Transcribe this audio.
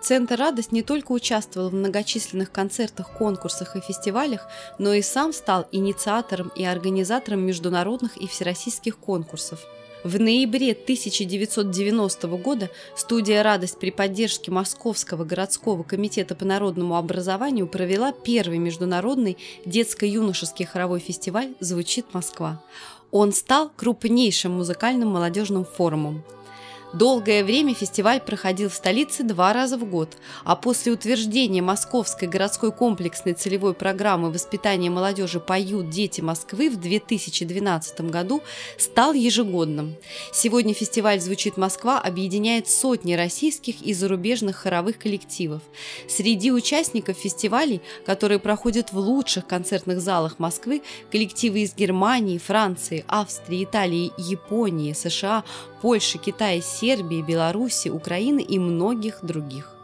Центр «Радость» не только участвовал в многочисленных концертах, конкурсах и фестивалях, но и сам стал инициатором и организатором международных и всероссийских конкурсов. В ноябре 1990 года студия «Радость» при поддержке Московского городского комитета по народному образованию провела первый международный детско-юношеский хоровой фестиваль «Звучит Москва». Он стал крупнейшим музыкальным молодежным форумом. Долгое время фестиваль проходил в столице два раза в год, а после утверждения Московской городской комплексной целевой программы воспитания молодежи «Поют дети Москвы» в 2012 году стал ежегодным. Сегодня фестиваль «Звучит Москва» объединяет сотни российских и зарубежных хоровых коллективов. Среди участников фестивалей, которые проходят в лучших концертных залах Москвы, коллективы из Германии, Франции, Австрии, Италии, Японии, США, Польши, Китая, Сербии, Беларуси, Украины и многих других.